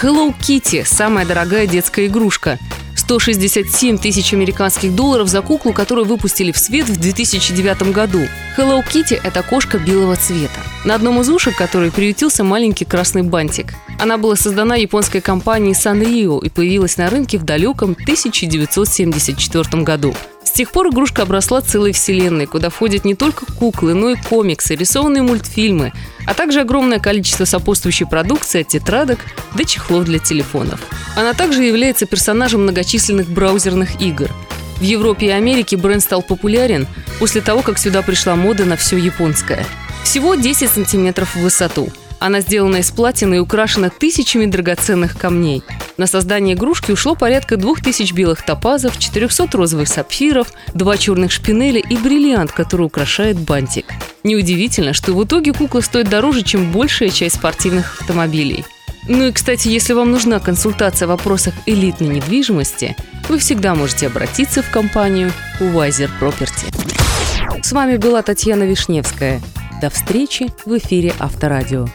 Hello Kitty – самая дорогая детская игрушка. 167 тысяч американских долларов за куклу, которую выпустили в свет в 2009 году. Hello Kitty – это кошка белого цвета. На одном из ушек которой приютился маленький красный бантик. Она была создана японской компанией Sanrio и появилась на рынке в далеком 1974 году. С тех пор игрушка обросла целой вселенной, куда входят не только куклы, но и комиксы, рисованные мультфильмы, а также огромное количество сопутствующей продукции от тетрадок до чехлов для телефонов. Она также является персонажем многочисленных браузерных игр. В Европе и Америке бренд стал популярен после того, как сюда пришла мода на все японское. Всего 10 сантиметров в высоту – она сделана из платины и украшена тысячами драгоценных камней. На создание игрушки ушло порядка 2000 белых топазов, 400 розовых сапфиров, два черных шпинеля и бриллиант, который украшает бантик. Неудивительно, что в итоге кукла стоит дороже, чем большая часть спортивных автомобилей. Ну и, кстати, если вам нужна консультация в вопросах элитной недвижимости, вы всегда можете обратиться в компанию Wiser Property. С вами была Татьяна Вишневская. До встречи в эфире Авторадио.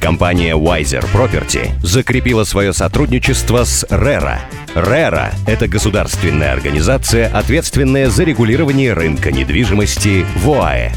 Компания Wiser Property закрепила свое сотрудничество с RERA. RERA – это государственная организация, ответственная за регулирование рынка недвижимости в ОАЭ.